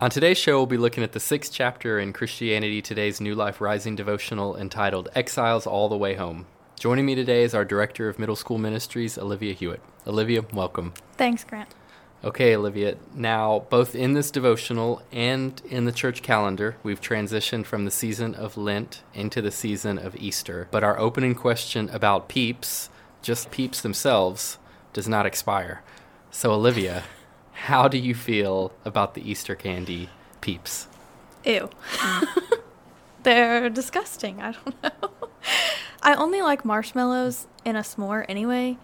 On today's show, we'll be looking at the sixth chapter in Christianity Today's New Life Rising devotional entitled Exiles All the Way Home. Joining me today is our Director of Middle School Ministries, Olivia Hewitt. Olivia, welcome. Thanks, Grant. Okay, Olivia. Now, both in this devotional and in the church calendar, we've transitioned from the season of Lent into the season of Easter. But our opening question about peeps, just peeps themselves, does not expire. So, Olivia, how do you feel about the Easter candy peeps? Ew. They're disgusting. I don't know. I only like marshmallows in a s'more anyway.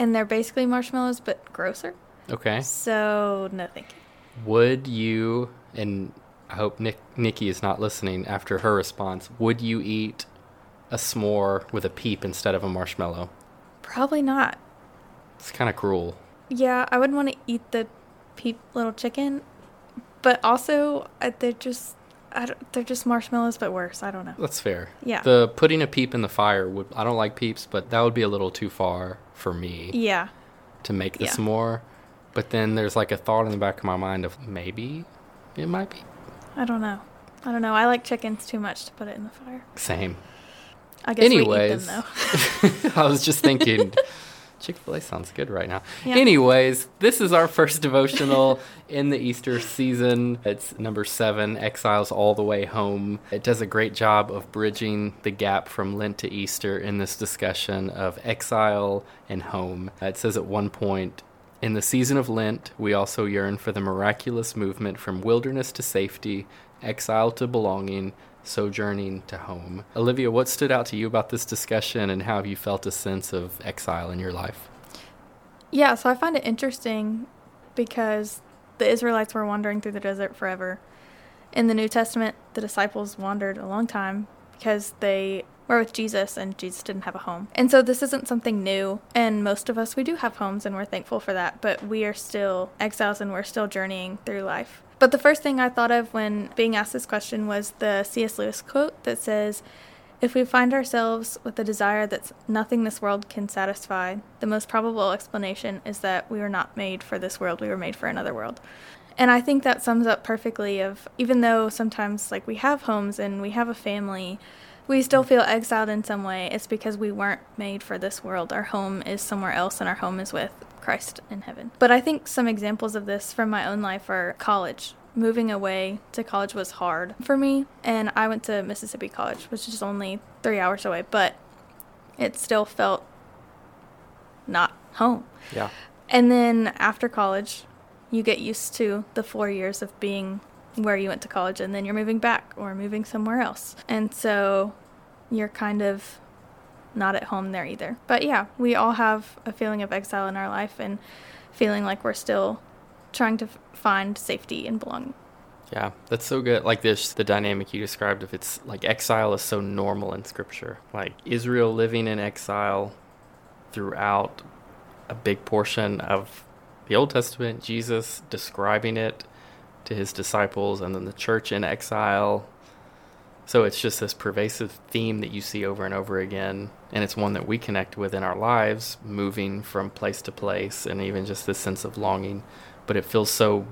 And they're basically marshmallows, but grosser. Okay. So, no thank you. Would you, and I hope Nick, Nikki is not listening after her response, would you eat a s'more with a peep instead of a marshmallow? Probably not. It's kind of cruel. Yeah, I wouldn't want to eat the peep little chicken, but also uh, they're just they're just marshmallows, but worse. I don't know. That's fair. Yeah. The putting a peep in the fire would I don't like peeps, but that would be a little too far for me Yeah. to make this Yeah. s'more. But then there's like a thought in the back of my mind of maybe it might be. I don't know. I don't know. I like chickens too much to put it in the fire. Same. I guess Anyways, we eat them though. I was just thinking Chick fil A sounds good right now. Yeah. Anyways, this is our first devotional in the Easter season. It's number seven, Exiles All the Way Home. It does a great job of bridging the gap from Lent to Easter in this discussion of exile and home. It says at one point, in the season of Lent, we also yearn for the miraculous movement from wilderness to safety, exile to belonging, sojourning to home. Olivia, what stood out to you about this discussion and how have you felt a sense of exile in your life? Yeah, so I find it interesting because the Israelites were wandering through the desert forever. In the New Testament, the disciples wandered a long time because they were with Jesus and Jesus didn't have a home. And so this isn't something new, and most of us, we do have homes and we're thankful for that, but we are still exiles and we're still journeying through life. But the first thing I thought of when being asked this question was the C.S. Lewis quote that says, if we find ourselves with a desire that nothing this world can satisfy, the most probable explanation is that we were not made for this world, we were made for another world. And I think that sums up perfectly of even though sometimes like we have homes and we have a family, we still feel exiled in some way. It's because we weren't made for this world. Our home is somewhere else and our home is with Christ in heaven. But I think some examples of this from my own life are college moving away to college was hard for me and i went to mississippi college which is only three hours away but it still felt not home Yeah. and then after college you get used to the four years of being where you went to college and then you're moving back or moving somewhere else and so you're kind of not at home there either but yeah we all have a feeling of exile in our life and feeling like we're still trying to f- find safety and belonging Yeah, that's so good. Like this, the dynamic you described of it's like exile is so normal in scripture. Like Israel living in exile throughout a big portion of the Old Testament, Jesus describing it to his disciples, and then the church in exile. So it's just this pervasive theme that you see over and over again. And it's one that we connect with in our lives, moving from place to place, and even just this sense of longing. But it feels so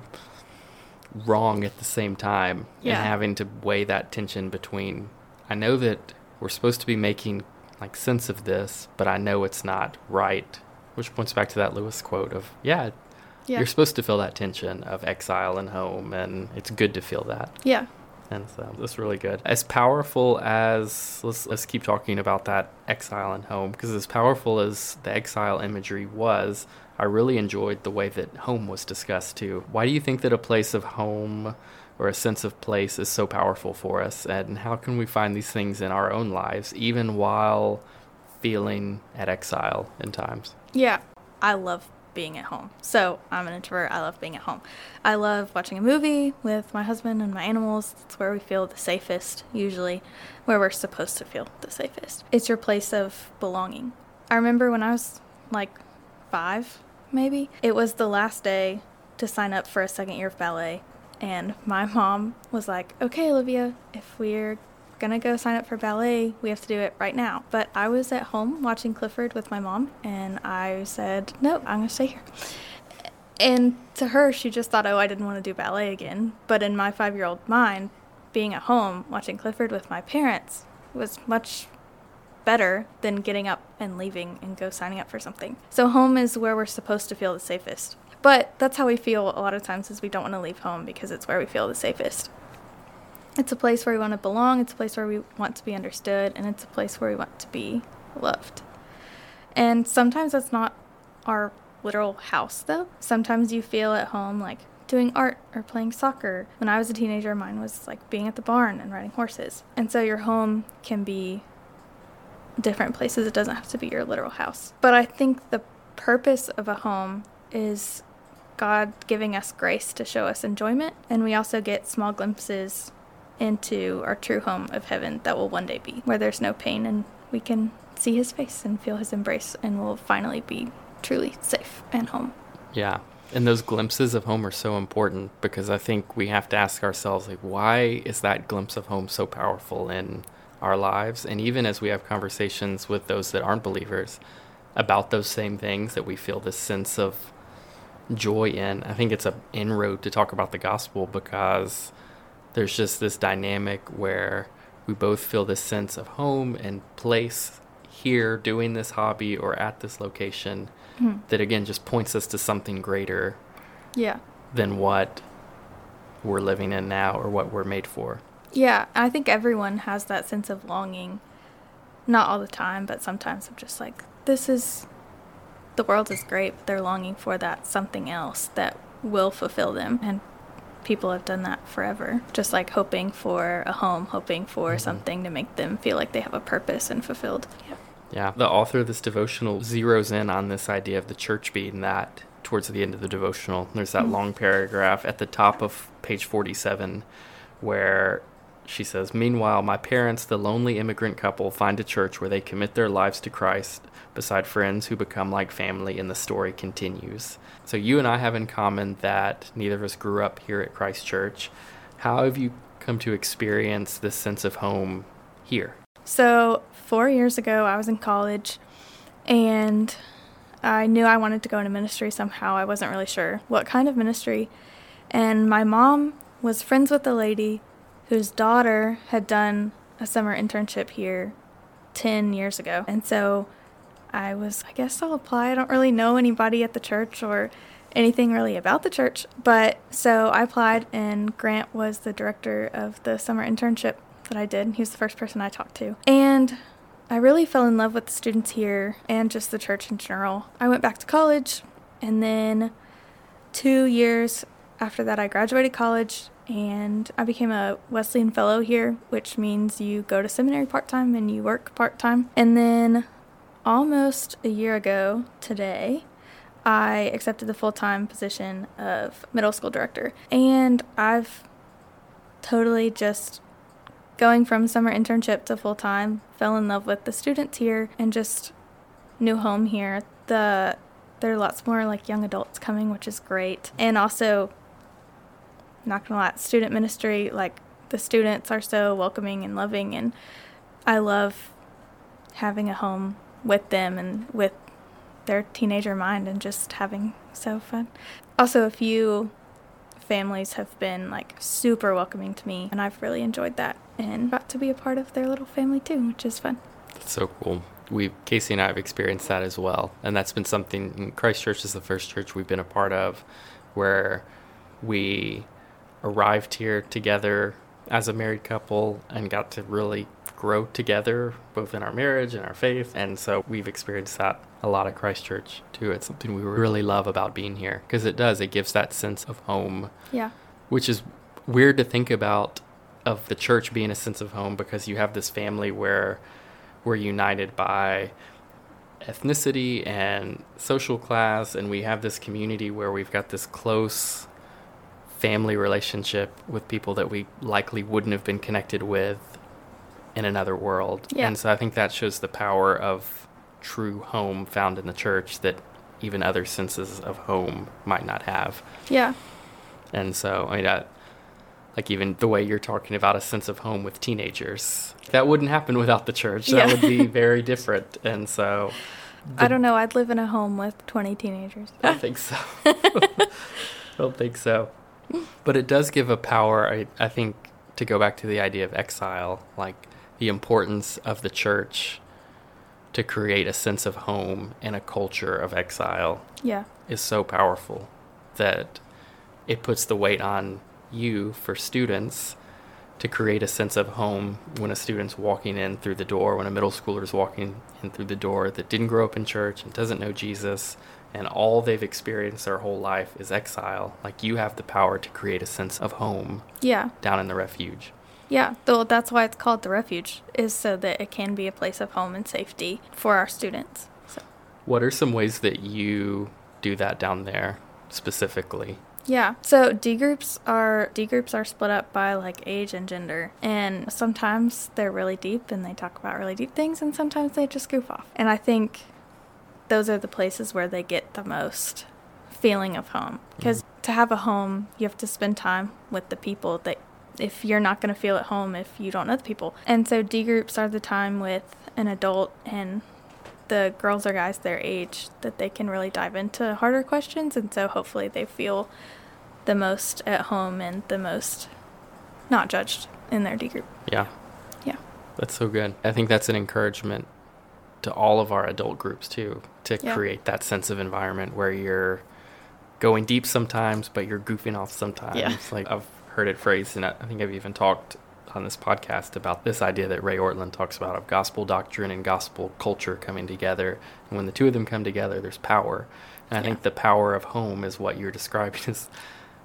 wrong at the same time Yeah. and having to weigh that tension between I know that we're supposed to be making like sense of this, but I know it's not right. Which points back to that Lewis quote of, yeah, yeah you're supposed to feel that tension of exile and home, and it's good to feel that. yeah And so that's really good. As powerful as let's let's keep talking about that exile and home because as powerful as the exile imagery was, I really enjoyed the way that home was discussed too. Why do you think that a place of home or a sense of place is so powerful for us and how can we find these things in our own lives even while feeling at exile in times? Yeah, I love being at home. So I'm an introvert. I love being at home. I love watching a movie with my husband and my animals. It's where we feel the safest, usually, where we're supposed to feel the safest. It's your place of belonging. I remember when I was like five, maybe, it was the last day to sign up for a second year of ballet. And my mom was like, okay, Olivia, if we're gonna go sign up for ballet. We have to do it right now. But I was at home watching Clifford with my mom, and I said, nope, I'm gonna stay here. And to her, she just thought, oh, I didn't want to do ballet again. But in my five year old mind, being at home watching Clifford with my parents was much better than getting up and leaving and go signing up for something. So home is where we're supposed to feel the safest. But that's how we feel a lot of times is we don't want to leave home because it's where we feel the safest. It's a place where we want to belong, it's a place where we want to be understood, and it's a place where we want to be loved. And sometimes that's not our literal house though. Sometimes you feel at home like doing art or playing soccer. When I was a teenager, mine was like being at the barn and riding horses. And so your home can be different places. It doesn't have to be your literal house. But I think the purpose of a home is God giving us grace to show us enjoyment. And we also get small glimpses into our true home of heaven that will one day be, where there's no pain and we can see his face and feel his embrace and we'll finally be truly safe and home. Yeah. And those glimpses of home are so important because I think we have to ask ourselves like why is that glimpse of home so powerful in our lives and even as we have conversations with those that aren't believers about those same things that we feel this sense of joy in. I think it's an inroad to talk about the gospel because there's just this dynamic where we both feel this sense of home and place here doing this hobby or at this location mm. that again just points us to something greater yeah than what we're living in now or what we're made for yeah i think everyone has that sense of longing not all the time but sometimes i'm just like this is the world is great but they're longing for that something else that will fulfill them and people have done that forever just like hoping for a home hoping for mm-hmm. something to make them feel like they have a purpose and fulfilled yeah yeah, the author of this devotional zeroes in on this idea of the church being that towards the end of the devotional. There's that mm-hmm. long paragraph at the top of page 47 where she says, Meanwhile, my parents, the lonely immigrant couple, find a church where they commit their lives to Christ beside friends who become like family, and the story continues. So, you and I have in common that neither of us grew up here at Christ Church. How have you come to experience this sense of home here? So, four years ago, I was in college and I knew I wanted to go into ministry somehow. I wasn't really sure what kind of ministry. And my mom was friends with a lady whose daughter had done a summer internship here 10 years ago. And so I was, I guess I'll apply. I don't really know anybody at the church or anything really about the church. But so I applied, and Grant was the director of the summer internship that I did. He was the first person I talked to. And I really fell in love with the students here and just the church in general. I went back to college, and then two years after that, I graduated college and I became a Wesleyan Fellow here, which means you go to seminary part time and you work part time. And then almost a year ago today, I accepted the full time position of middle school director. And I've totally just going from summer internship to full time, fell in love with the students here and just new home here. The there are lots more like young adults coming, which is great. And also not gonna lie, student ministry, like the students are so welcoming and loving and I love having a home with them and with their teenager mind and just having so fun. Also a few families have been like super welcoming to me and I've really enjoyed that and got to be a part of their little family too, which is fun. That's so cool. We Casey and I have experienced that as well, and that's been something. Christchurch is the first church we've been a part of, where we arrived here together as a married couple and got to really grow together, both in our marriage and our faith. And so we've experienced that a lot at Christchurch too. It's something we really love about being here because it does. It gives that sense of home. Yeah. Which is weird to think about of the church being a sense of home because you have this family where we're united by ethnicity and social class and we have this community where we've got this close family relationship with people that we likely wouldn't have been connected with in another world. Yeah. And so I think that shows the power of true home found in the church that even other senses of home might not have. Yeah. And so I mean that like even the way you're talking about a sense of home with teenagers that wouldn't happen without the church that yeah. would be very different and so I don't know. I'd live in a home with 20 teenagers. I think so. I don't think so. But it does give a power, I, I think, to go back to the idea of exile, like the importance of the church to create a sense of home in a culture of exile Yeah. is so powerful that it puts the weight on you for students to create a sense of home when a student's walking in through the door, when a middle schooler is walking in through the door that didn't grow up in church and doesn't know Jesus, and all they've experienced their whole life is exile. Like you have the power to create a sense of home Yeah. down in the refuge. Yeah. Though that's why it's called the refuge, is so that it can be a place of home and safety for our students. So, What are some ways that you do that down there specifically? yeah. So D groups are D groups are split up by like age and gender, and sometimes they're really deep and they talk about really deep things, and sometimes they just goof off. And I think those are the places where they get the most feeling of home. Mm-hmm. Because to have a home you have to spend time with the people that if you're not going to feel at home if you don't know the people. And so d groups are the time with an adult and the girls or guys their age that they can really dive into harder questions. And so hopefully they feel the most at home and the most not judged in their d group. Yeah. yeah. That's so good. I think that's an encouragement to all of our adult groups too, to Yeah. create that sense of environment where you're going deep sometimes, but you're goofing off sometimes. Yeah. Like I've heard it phrased, and I I think I've even talked on this podcast about this idea that Ray Ortlund talks about of gospel doctrine and gospel culture coming together. And when the two of them come together, there's power. And I think the power of home is what you're describing is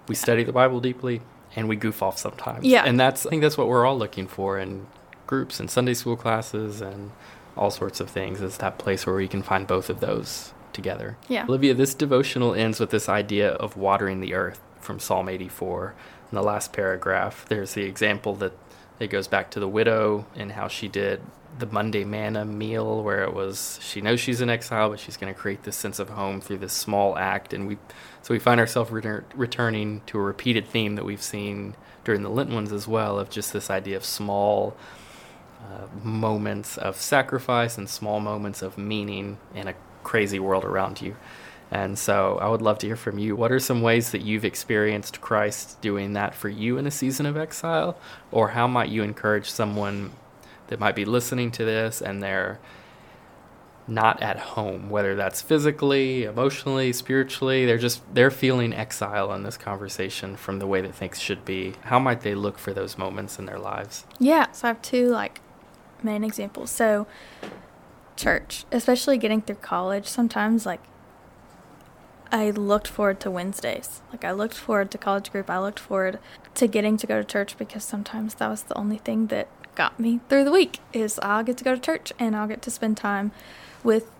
we study the Bible deeply and we goof off sometimes. Yeah. And that's I think that's what we're all looking for in groups and Sunday school classes and all sorts of things is that place where we can find both of those together. Yeah. Olivia, this devotional ends with this idea of watering the earth from Psalm 84. In the last paragraph, there's the example that it goes back to the widow and how she did the Monday manna meal, where it was she knows she's in exile, but she's going to create this sense of home through this small act. And we, so we find ourselves retur- returning to a repeated theme that we've seen during the Lent ones as well, of just this idea of small uh, moments of sacrifice and small moments of meaning in a crazy world around you. And so I would love to hear from you. What are some ways that you've experienced Christ doing that for you in a season of exile? Or how might you encourage someone that might be listening to this and they're not at home, whether that's physically, emotionally, spiritually, they're just they're feeling exile in this conversation from the way that things should be. How might they look for those moments in their lives? Yeah, so I have two like main examples. So church, especially getting through college, sometimes like I looked forward to Wednesdays. Like I looked forward to college group. I looked forward to getting to go to church because sometimes that was the only thing that got me through the week is I'll get to go to church and I'll get to spend time with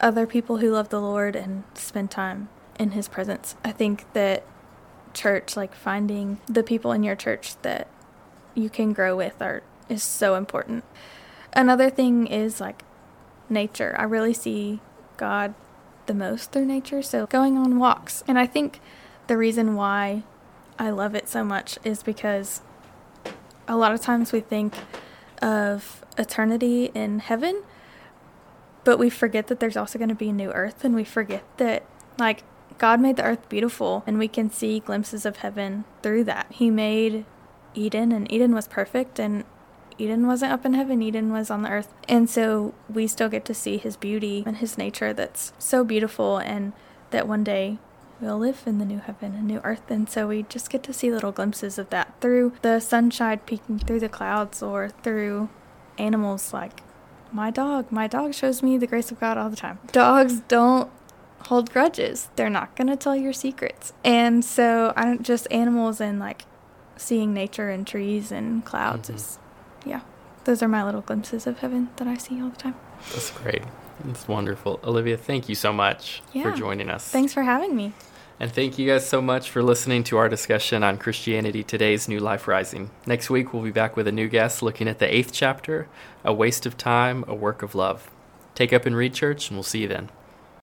other people who love the Lord and spend time in his presence. I think that church like finding the people in your church that you can grow with are is so important. Another thing is like nature. I really see God the most through nature, so going on walks. And I think the reason why I love it so much is because a lot of times we think of eternity in heaven, but we forget that there's also going to be a new earth and we forget that like God made the earth beautiful and we can see glimpses of heaven through that. He made Eden and Eden was perfect and Eden wasn't up in heaven, Eden was on the earth. And so we still get to see his beauty and his nature that's so beautiful and that one day we'll live in the new heaven and new earth. And so we just get to see little glimpses of that through the sunshine peeking through the clouds or through animals like my dog. My dog shows me the grace of God all the time. Dogs don't hold grudges. They're not going to tell your secrets. And so I don't just animals and like seeing nature and trees and clouds Mhm. is yeah. Those are my little glimpses of heaven that I see all the time. That's great. That's wonderful. Olivia, thank you so much Yeah. for joining us. Thanks for having me. And thank you guys so much for listening to our discussion on Christianity Today's New Life Rising. Next week, we'll be back with a new guest looking at the eighth chapter A Waste of Time, A Work of Love. Take up and read, church, and we'll see you then.